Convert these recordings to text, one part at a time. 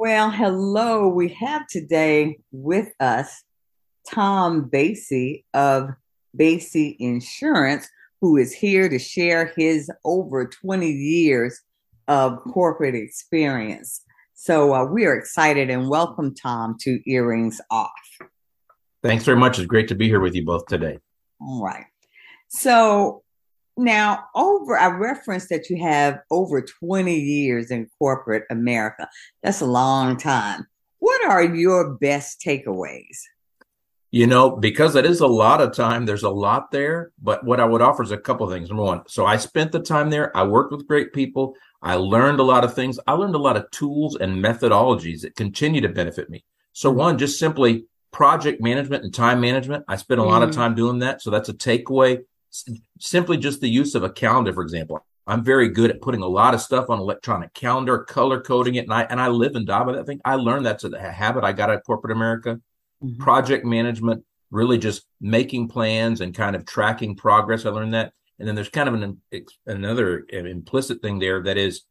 Well, hello. We have today with us Tom Basey of Basey Insurance, who is here to share his over 20 years of corporate experience. So uh, we are excited and welcome Tom to Earrings Off. Thanks very much. It's great to be here with you both today. All right. So now, over, I referenced that you have over 20 years in corporate America. That's a long time. What are your best takeaways? You know, because it is a lot of time, there's a lot there. But what I would offer is a couple of things. Number one, so I spent the time there. I worked with great people. I learned a lot of things. I learned a lot of tools and methodologies that continue to benefit me. So, mm-hmm. one, just simply project management and time management. I spent a lot of mm. time doing that. So, that's a takeaway simply just the use of a calendar, for example. I'm very good at putting a lot of stuff on electronic calendar, color coding it, and I and I live and die by that thing. I learned that's a habit I got at corporate America. Mm-hmm. Project management, really just making plans and kind of tracking progress. I learned that, and then there's kind of an another implicit thing there that is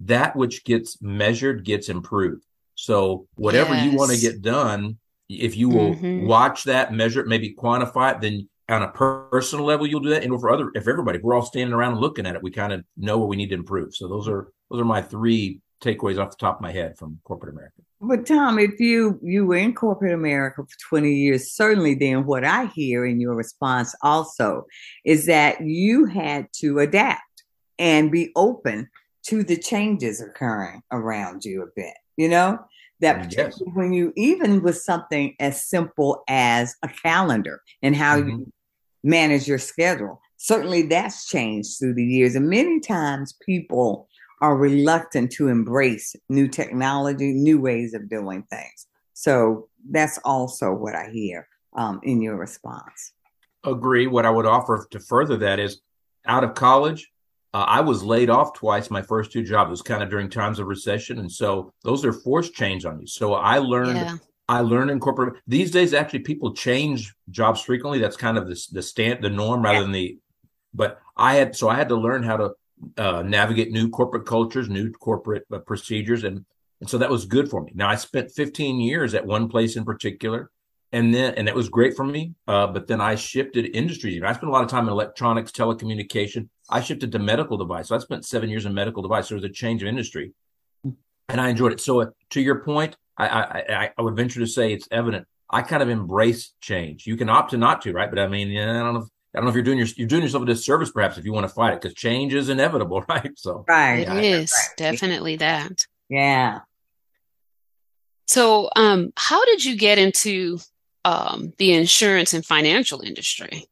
that which gets measured gets improved. So whatever yes. you want to get done, if you will mm-hmm. watch that, measure it, maybe quantify it, then on a personal level, you'll do that. And for other, if everybody, if we're all standing around and looking at it, we kind of know where we need to improve. So those are those are my three takeaways off the top of my head from corporate America. But Tom, if you you were in corporate America for 20 years, certainly then what I hear in your response also is that you had to adapt and be open to the changes occurring around you a bit. You know, that yes. when you even with something as simple as a calendar and how mm-hmm. you manage your schedule. Certainly that's changed through the years. And many times people are reluctant to embrace new technology, new ways of doing things. So that's also what I hear um, in your response. Agree. What I would offer to further that is out of college, uh, I was laid off twice my first two jobs. It was kind of during times of recession. And so those are forced change on you. So I learned yeah. I learned in corporate these days. Actually, people change jobs frequently. That's kind of the the stand the norm rather than the. But I had so I had to learn how to uh, navigate new corporate cultures, new corporate uh, procedures, and and so that was good for me. Now I spent 15 years at one place in particular, and then and that was great for me. Uh, but then I shifted industries. I spent a lot of time in electronics, telecommunication. I shifted to medical device. So I spent seven years in medical device. So there was a change of industry, and I enjoyed it. So uh, to your point, I, I, I would venture to say it's evident. I kind of embrace change. You can opt to not to, right? But I mean, yeah, I don't know. If, I don't know if you're doing your, you're doing yourself a disservice, perhaps, if you want to fight it, because change is inevitable, right? So, right, it yeah, is right. definitely that. Yeah. So, um, how did you get into um, the insurance and financial industry?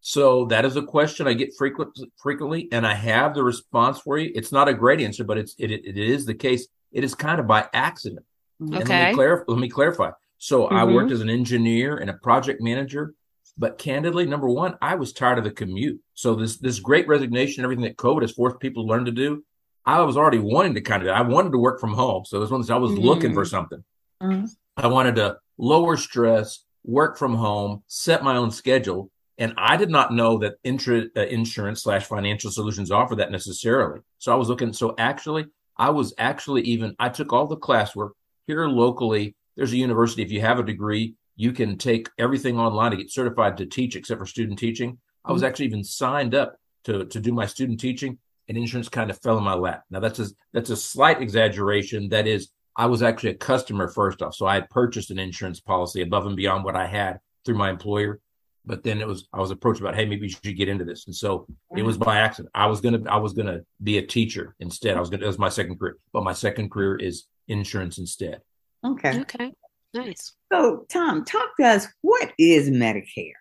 So that is a question I get frequent, frequently, and I have the response for you. It's not a great answer, but it's it, it is the case. It is kind of by accident. Okay. let, me clarify, let me clarify. So mm-hmm. I worked as an engineer and a project manager, but candidly, number one, I was tired of the commute. So this this great resignation, everything that COVID has forced people to learn to do, I was already wanting to kind of. I wanted to work from home, so was one I was mm-hmm. looking for something. Mm-hmm. I wanted to lower stress, work from home, set my own schedule, and I did not know that intra, uh, insurance slash financial solutions offer that necessarily. So I was looking. So actually, I was actually even I took all the classwork here locally, there's a university. If you have a degree, you can take everything online to get certified to teach, except for student teaching. I was mm-hmm. actually even signed up to to do my student teaching, and insurance kind of fell in my lap. Now that's a that's a slight exaggeration. That is, I was actually a customer first off, so I had purchased an insurance policy above and beyond what I had through my employer. But then it was I was approached about, hey, maybe you should get into this, and so it was by accident. I was gonna I was gonna be a teacher instead. I was gonna it was my second career, but my second career is insurance instead. Okay. Okay. Nice. So, Tom, talk to us. What is Medicare?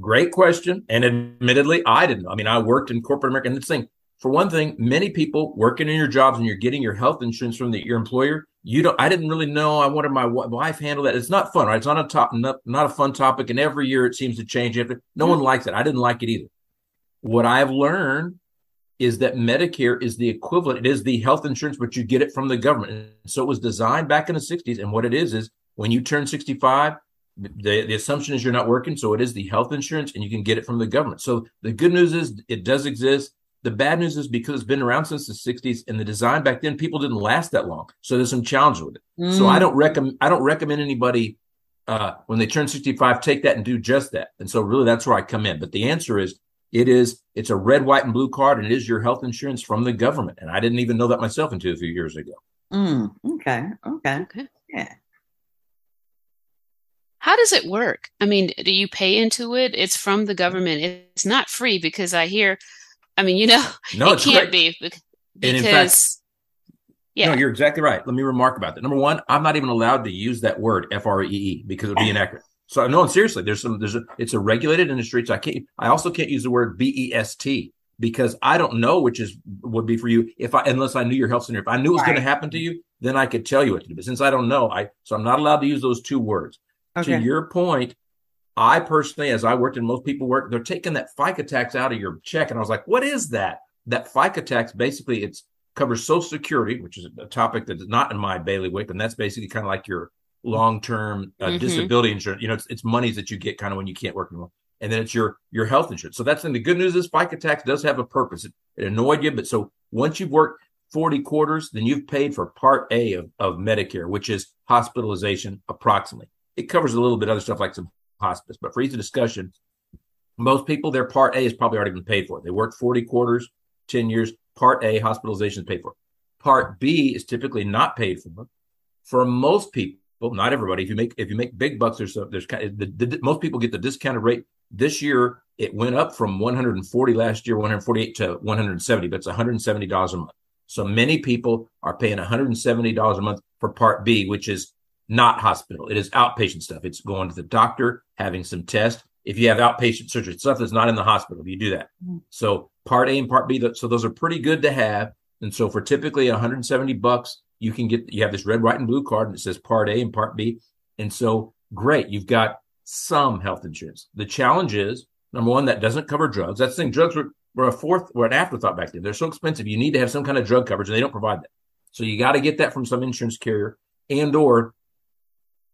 Great question. And admittedly, I didn't. I mean, I worked in corporate America. And the thing, for one thing, many people working in your jobs and you're getting your health insurance from the, your employer. You don't. I didn't really know. I wanted my wife handle that. It's not fun, right? It's not a top, not, not a fun topic, and every year it seems to change. After no mm-hmm. one likes it. I didn't like it either. What I've learned is that Medicare is the equivalent. It is the health insurance, but you get it from the government. So it was designed back in the 60s. And what it is, is when you turn 65, the, the assumption is you're not working. So it is the health insurance and you can get it from the government. So the good news is it does exist. The bad news is because it's been around since the 60s and the design back then, people didn't last that long. So there's some challenge with it. Mm. So I don't recommend, I don't recommend anybody, uh, when they turn 65, take that and do just that. And so really that's where I come in. But the answer is it is, it's a red, white, and blue card, and it is your health insurance from the government. And I didn't even know that myself until a few years ago. Mm, okay. Okay. Okay. Yeah. How does it work? I mean, do you pay into it? It's from the government. It's not free because I hear, I mean, you know, no, it can't great. be because, fact, yeah. No, you're exactly right. Let me remark about that. Number one, I'm not even allowed to use that word F R E E because it would be inaccurate. So no, seriously, there's some there's a it's a regulated industry. So I can't I also can't use the word B E S T because I don't know which is would be for you if I unless I knew your health center. If I knew it was right. going to happen to you, then I could tell you what to do. But since I don't know, I so I'm not allowed to use those two words. Okay. To your point, I personally, as I worked and most people work, they're taking that FICA tax out of your check. And I was like, what is that? That FICA tax basically it's covers Social Security, which is a topic that's not in my bailiwick, and that's basically kind of like your long term uh, mm-hmm. disability insurance. You know, it's, it's monies that you get kind of when you can't work anymore. And then it's your your health insurance. So that's the good news is FICA tax does have a purpose. It, it annoyed you, but so once you've worked 40 quarters, then you've paid for part A of, of Medicare, which is hospitalization approximately. It covers a little bit other stuff like some hospice, but for easy discussion, most people, their part A has probably already been paid for. They worked 40 quarters, 10 years. Part A, hospitalization is paid for. Part B is typically not paid for. For most people, well, not everybody. If you make if you make big bucks, there's a, there's kind of, the, the, most people get the discounted rate. This year it went up from 140 last year, 148 to 170, but it's 170 dollars a month. So many people are paying 170 dollars a month for Part B, which is not hospital. It is outpatient stuff. It's going to the doctor, having some tests. If you have outpatient surgery, stuff that's not in the hospital, you do that. Mm-hmm. So Part A and Part B, so those are pretty good to have. And so for typically 170 bucks, you can get you have this red, white, and blue card, and it says Part A and Part B. And so great, you've got some health insurance. The challenge is number one, that doesn't cover drugs. That's the thing. Drugs were, were a fourth were an afterthought back then. They're so expensive. You need to have some kind of drug coverage, and they don't provide that. So you got to get that from some insurance carrier, and or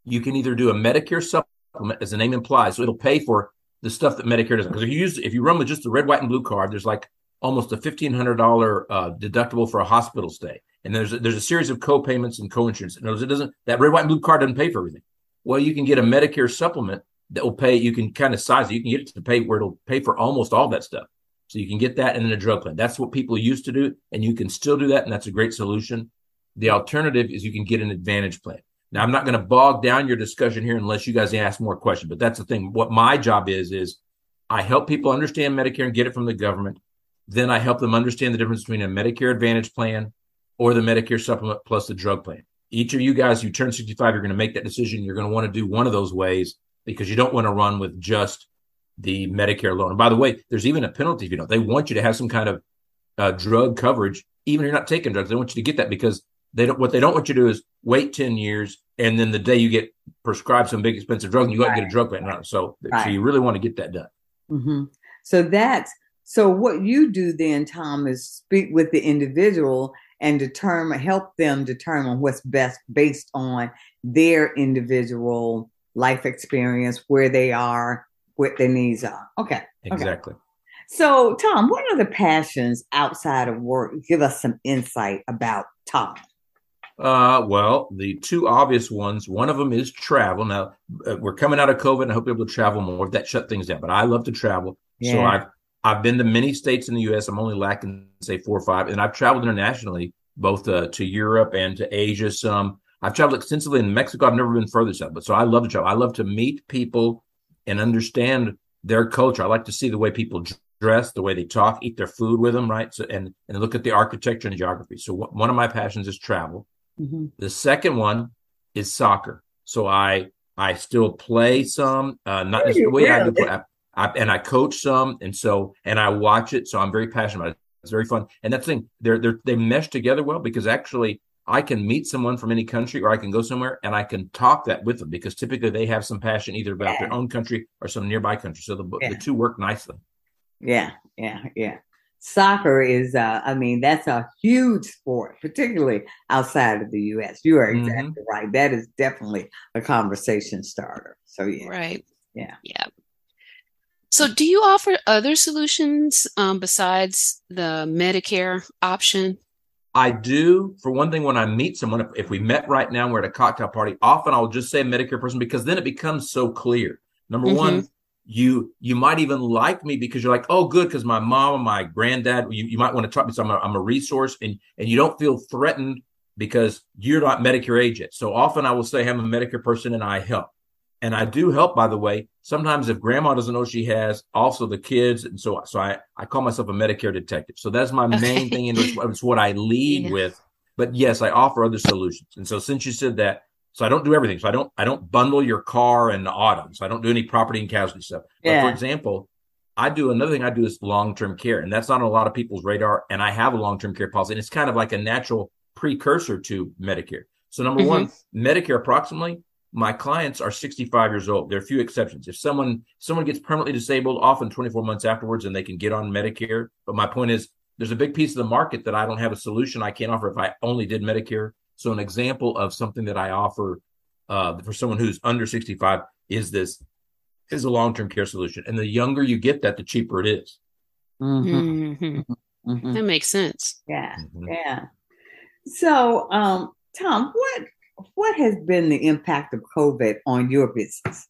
you can either do a Medicare supplement, as the name implies, so it'll pay for the stuff that Medicare doesn't. Because if you use if you run with just the red, white, and blue card, there's like almost a fifteen hundred dollar uh, deductible for a hospital stay, and there's a, there's a series of co-payments and co-insurance. In it doesn't that red, white, and blue card doesn't pay for everything. Well, you can get a Medicare supplement that will pay. You can kind of size it. You can get it to pay where it'll pay for almost all that stuff. So you can get that and then a drug plan. That's what people used to do, and you can still do that, and that's a great solution. The alternative is you can get an advantage plan. Now, I'm not going to bog down your discussion here unless you guys ask more questions, but that's the thing. What my job is, is I help people understand Medicare and get it from the government. Then I help them understand the difference between a Medicare Advantage plan or the Medicare supplement plus the drug plan. Each of you guys, you turn 65, you're going to make that decision. You're going to want to do one of those ways because you don't want to run with just the Medicare loan. And by the way, there's even a penalty if you don't. They want you to have some kind of uh, drug coverage, even if you're not taking drugs. They want you to get that because they don't. What they don't want you to do is wait 10 years and then the day you get prescribed some big expensive drug, and you got to get a drug plan. So, right. so you really want to get that done. Mm-hmm. So that's so what you do then, Tom, is speak with the individual and determine, help them determine what's best based on their individual life experience, where they are, what their needs are. Okay. Exactly. Okay. So, Tom, what are the passions outside of work? Give us some insight about Tom. Uh, well, the two obvious ones. One of them is travel. Now uh, we're coming out of COVID, and I hope to travel more. That shut things down, but I love to travel. Yeah. So I've I've been to many states in the U.S. I'm only lacking say four or five, and I've traveled internationally, both uh, to Europe and to Asia. Some I've traveled extensively in Mexico. I've never been further south, but so I love to travel. I love to meet people and understand their culture. I like to see the way people dress, the way they talk, eat their food with them, right? So and and look at the architecture and geography. So w- one of my passions is travel. Mm-hmm. The second one is soccer. So I I still play some, uh, not the way I do I, I, and I coach some, and so and I watch it. So I'm very passionate about it. It's very fun, and that's the thing. They're they they mesh together well because actually I can meet someone from any country or I can go somewhere and I can talk that with them because typically they have some passion either about yeah. their own country or some nearby country. So the, yeah. the two work nicely. Yeah, yeah, yeah. Soccer is, uh, I mean, that's a huge sport, particularly outside of the U.S. You are mm-hmm. exactly mm-hmm. right. That is definitely a conversation starter. So, yeah. Right. Yeah. Yeah. So, do you offer other solutions um, besides the Medicare option? I do. For one thing, when I meet someone, if, if, we met right now, we're at a cocktail party. Often, I'll just say Medicare person because then it becomes so clear. Number mm-hmm. one, you you might even like me because you're like, oh, good, because my mom and my granddad. You, you might want to talk to me. So I'm a, I'm a resource, and and you don't feel threatened because you're not Medicare agent. So often, I will say I'm a Medicare person and I help. And I do help, by the way. Sometimes if grandma doesn't know she has, also the kids. And so, so I, I call myself a Medicare detective. So that's my okay. main thing. And it's, it's, what I lead yeah. with. But yes, I offer other solutions. And so since you said that, so I don't do everything. So I don't, I don't bundle your car and auto. So I don't do any property and casualty stuff. Yeah. But for example, I do another thing I do is long-term care. And that's not on a lot of people's radar. And I have a long-term care policy. And it's kind of like a natural precursor to Medicare. So number mm-hmm. one, Medicare approximately my clients are 65 years old. There are a few exceptions. If someone someone gets permanently disabled, often 24 months afterwards, and they can get on Medicare. But my point is, there's a big piece of the market that I don't have a solution I can't offer if I only did Medicare. So an example of something that I offer uh, for someone who's under 65 is this is a long term care solution. And the younger you get that, the cheaper it is. Mm-hmm. Mm-hmm. mm-hmm. That makes sense. Yeah, mm-hmm. yeah. So, um, Tom, what what has been the impact of COVID on your business?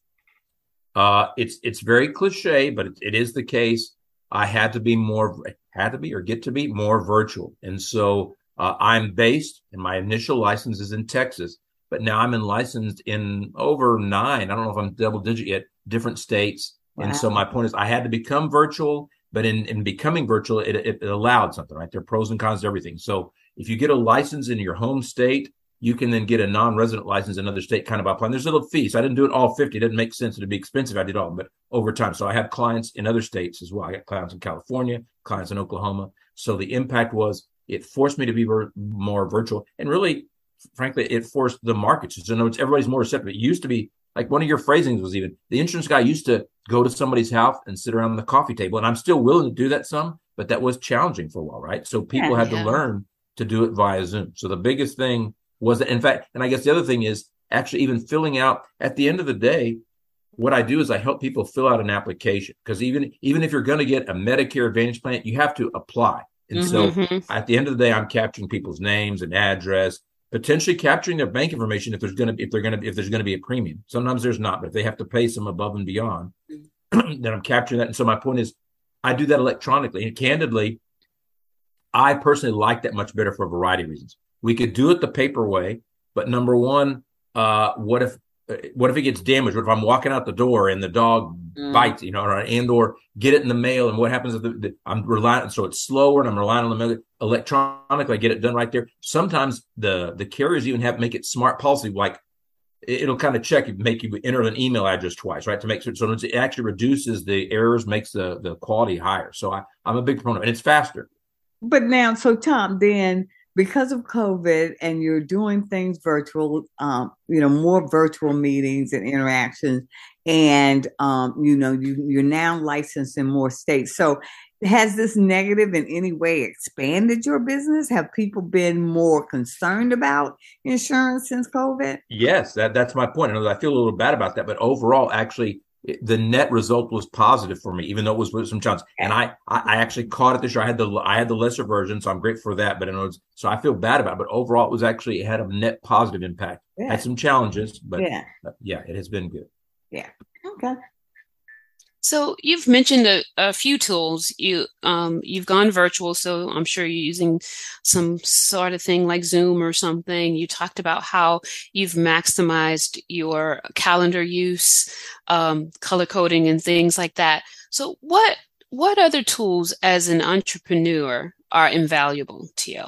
Uh, it's it's very cliche, but it, it is the case. I had to be more had to be or get to be more virtual, and so uh, I'm based, and my initial license is in Texas, but now I'm in licensed in over nine. I don't know if I'm double digit yet, different states. Wow. And so my point is, I had to become virtual, but in, in becoming virtual, it, it, it allowed something, right? There are pros and cons to everything. So if you get a license in your home state, you can then get a non-resident license in another state kind of by applying. There's a little fees. I didn't do it all 50. It didn't make sense. It'd be expensive. I did all, but over time. So I have clients in other states as well. I got clients in California, clients in Oklahoma. So the impact was it forced me to be more virtual and really, frankly, it forced the markets. So in other words, everybody's more receptive. It used to be like one of your phrasings was even the insurance guy used to go to somebody's house and sit around the coffee table. And I'm still willing to do that some, but that was challenging for a while, right? So people yeah, had yeah. to learn to do it via Zoom. So the biggest thing was that in fact, and I guess the other thing is actually even filling out at the end of the day, what I do is I help people fill out an application because even even if you're going to get a Medicare Advantage plan, you have to apply. And mm-hmm. so at the end of the day, I'm capturing people's names and address, potentially capturing their bank information if there's going to be if they're going to if there's going to be a premium. Sometimes there's not, but if they have to pay some above and beyond, then I'm capturing that. And so my point is, I do that electronically. And candidly, I personally like that much better for a variety of reasons. We could do it the paper way, but number one, uh, what if what if it gets damaged? What if I'm walking out the door and the dog mm. bites, you know, or, and or get it in the mail? And what happens if the, the, I'm relying, so it's slower and I'm relying on the mail electronically, I get it done right there. Sometimes the, the carriers even have make it smart policy, like it'll kind of check, make you enter an email address twice, right? To make sure, so it actually reduces the errors, makes the, the quality higher. So I, I'm a big proponent and it's faster. But now, so Tom, then because of COVID and you're doing things virtual, um, you know, more virtual meetings and interactions, and um, you know, you you're now licensed in more states. So has this negative in any way expanded your business? Have people been more concerned about insurance since COVID? Yes, that, that's my point. I feel a little bad about that, but overall, actually, the net result was positive for me, even though it was with some challenge. And I, I actually caught it this year. I had the, I had the lesser version, so I'm grateful for that. But it was, so I feel bad about it. But overall, it was actually, it had a net positive impact. Yeah. Had some challenges, but yeah. yeah, it has been good. Yeah. Okay. So you've mentioned a, a few tools. You um, you've gone virtual, so I'm sure you're using some sort of thing like Zoom or something. You talked about how you've maximized your calendar use, um, color coding, and things like that. So what what other tools as an entrepreneur are invaluable to you?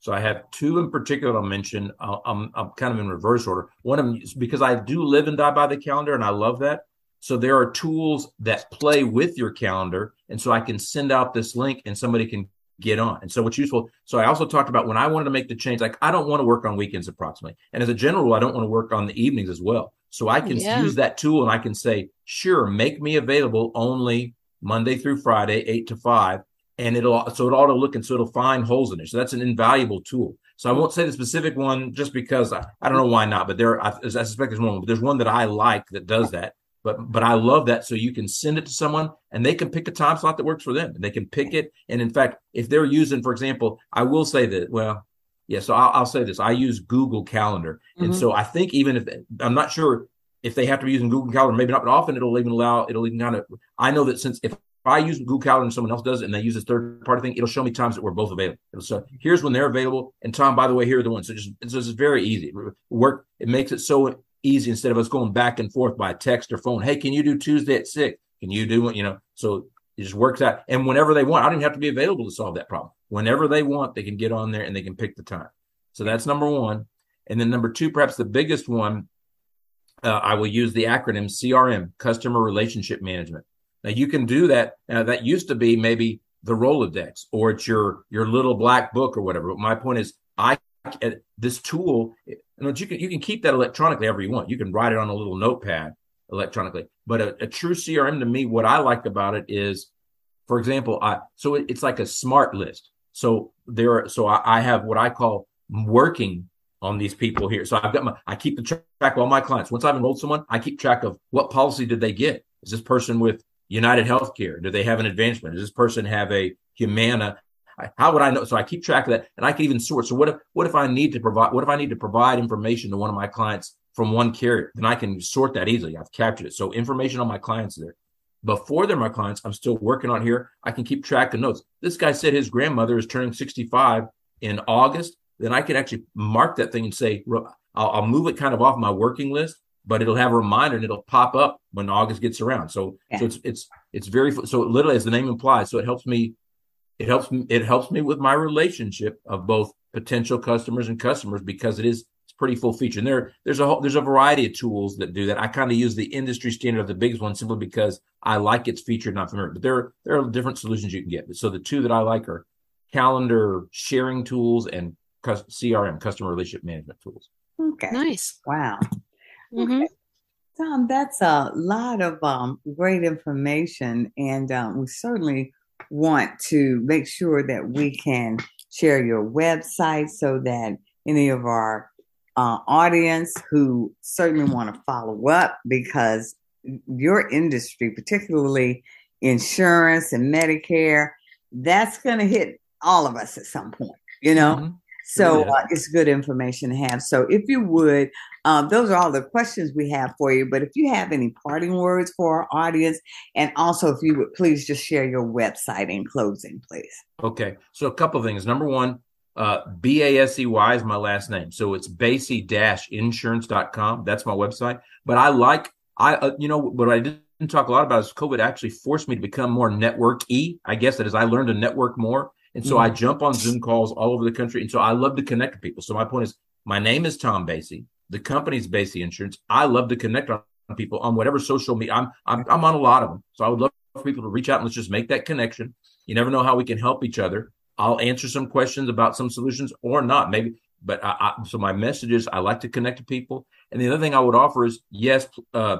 So I have two in particular I'll mention. I'm, I'm kind of in reverse order. One of them is because I do live and die by the calendar, and I love that. So there are tools that play with your calendar. And so I can send out this link and somebody can get on. And so what's useful. So I also talked about when I wanted to make the change, like I don't want to work on weekends approximately. And as a general rule, I don't want to work on the evenings as well. So I can yeah. use that tool and I can say, sure, make me available only Monday through Friday, eight to five. And it'll so it ought to look and so it'll find holes in it. So that's an invaluable tool. So I won't say the specific one just because I, I don't know why not, but there I, I suspect there's one. But there's one that I like that does that. But but I love that. So you can send it to someone and they can pick a time slot that works for them. And they can pick it. And in fact, if they're using, for example, I will say that, well, yeah, so I'll, I'll say this. I use Google Calendar. Mm-hmm. And so I think even if I'm not sure if they have to be using Google Calendar, maybe not, but often it'll even allow, it'll even kind of, I know that since if I use Google Calendar and someone else does it and they use this third party thing, it'll show me times that we're both available. So here's when they're available. And Tom, by the way, here are the ones. So just, it's just very easy. Work. It makes it so easy instead of us going back and forth by text or phone. Hey, can you do Tuesday at six? Can you do it? You know, so it just works out. And whenever they want, I don't even have to be available to solve that problem. Whenever they want, they can get on there and they can pick the time. So that's number one. And then number two, perhaps the biggest one, uh, I will use the acronym CRM, Customer Relationship Management. Now you can do that. That used to be maybe the Rolodex or it's your your little black book or whatever. But my point is, I this tool you, you can you can keep that electronically ever you want. You can write it on a little notepad electronically. But a, a true CRM to me, what I like about it is, for example, I so it, it's like a smart list. So there, are, so I, I have what I call working on these people here. So I've got my, I keep the track of all my clients. Once I've enrolled someone, I keep track of what policy did they get? Is this person with United Healthcare? Do they have an advancement? Does this person have a Humana? How would I know? So I keep track of that, and I can even sort. So what if what if I need to provide? What if I need to provide information to one of my clients from one carrier? Then I can sort that easily. I've captured it. So information on my clients there. Before they're my clients, I'm still working on here. I can keep track of notes. This guy said his grandmother is turning 65 in August. Then I can actually mark that thing and say I'll, I'll move it kind of off my working list but it'll have a reminder and it'll pop up when August gets around. So, yeah. so it's it's it's very so literally as the name implies. So it helps me it helps me it helps me with my relationship of both potential customers and customers because it is it's pretty full feature. And there there's a whole, there's a variety of tools that do that. I kind of use the industry standard of the biggest one simply because I like its feature, not familiar. But there there are different solutions you can get. So the two that I like are calendar sharing tools and CRM, customer relationship management tools. Okay. Nice. Wow. Mm-hmm. Okay. Tom, that's a lot of um, great information, and um, we certainly want to make sure that we can share your website so that any of our uh, audience who certainly want to follow up because your industry, particularly insurance and Medicare, that's going to hit all of us at some point, you know? Mm-hmm. So uh, it's good information to have. So if you would, um, those are all the questions we have for you. But if you have any parting words for our audience, and also if you would please just share your website in closing, please. Okay. So a couple of things. Number one, uh, B A S E Y is my last name. So it's Basey insurance.com. That's my website. But I like, I, uh, you know, what I didn't talk a lot about is COVID actually forced me to become more network y. I guess that as I learned to network more. And so mm-hmm. I jump on Zoom calls all over the country. And so I love to connect with people. So my point is, my name is Tom Basey. The company's Basey Insurance. I love to connect on people on whatever social media. I'm, I'm, I'm on a lot of them. So I would love for people to reach out and let's just make that connection. You never know how we can help each other. I'll answer some questions about some solutions or not. Maybe, but I, I, so my message is I like to connect to people. And the other thing I would offer is yes. Uh,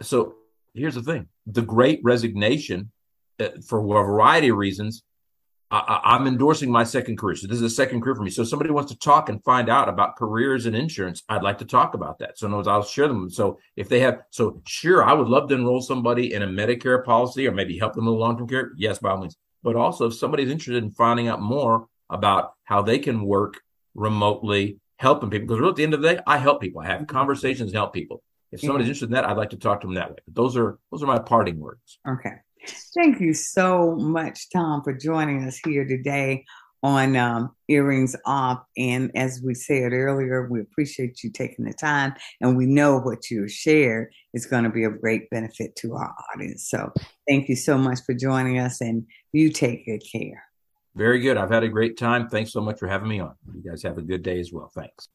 so here's the thing: the Great Resignation, uh, for a variety of reasons, I, am endorsing my second career. So this is a second career for me. So if somebody wants to talk and find out about careers and insurance, I'd like to talk about that. So knows I'll share them. So if they have, so sure, I would love to enroll somebody in a Medicare policy or maybe help them with long-term care. Yes, by all means. But also if somebody's interested in finding out more about how they can work remotely, helping people, because really at the end of the day, I help people. I have mm-hmm. conversations, and help people. If somebody's interested in that, I'd like to talk to them that way. But those are those are my parting words. Okay. Thank you so much, Tom, for joining us here today on um, Earrings Off. And as we said earlier, we appreciate you taking the time, and we know what you shared is going to be of great benefit to our audience. So thank you so much for joining us, and you take good care. Very good. I've had a great time. Thanks so much for having me on. You guys have a good day as well. Thanks.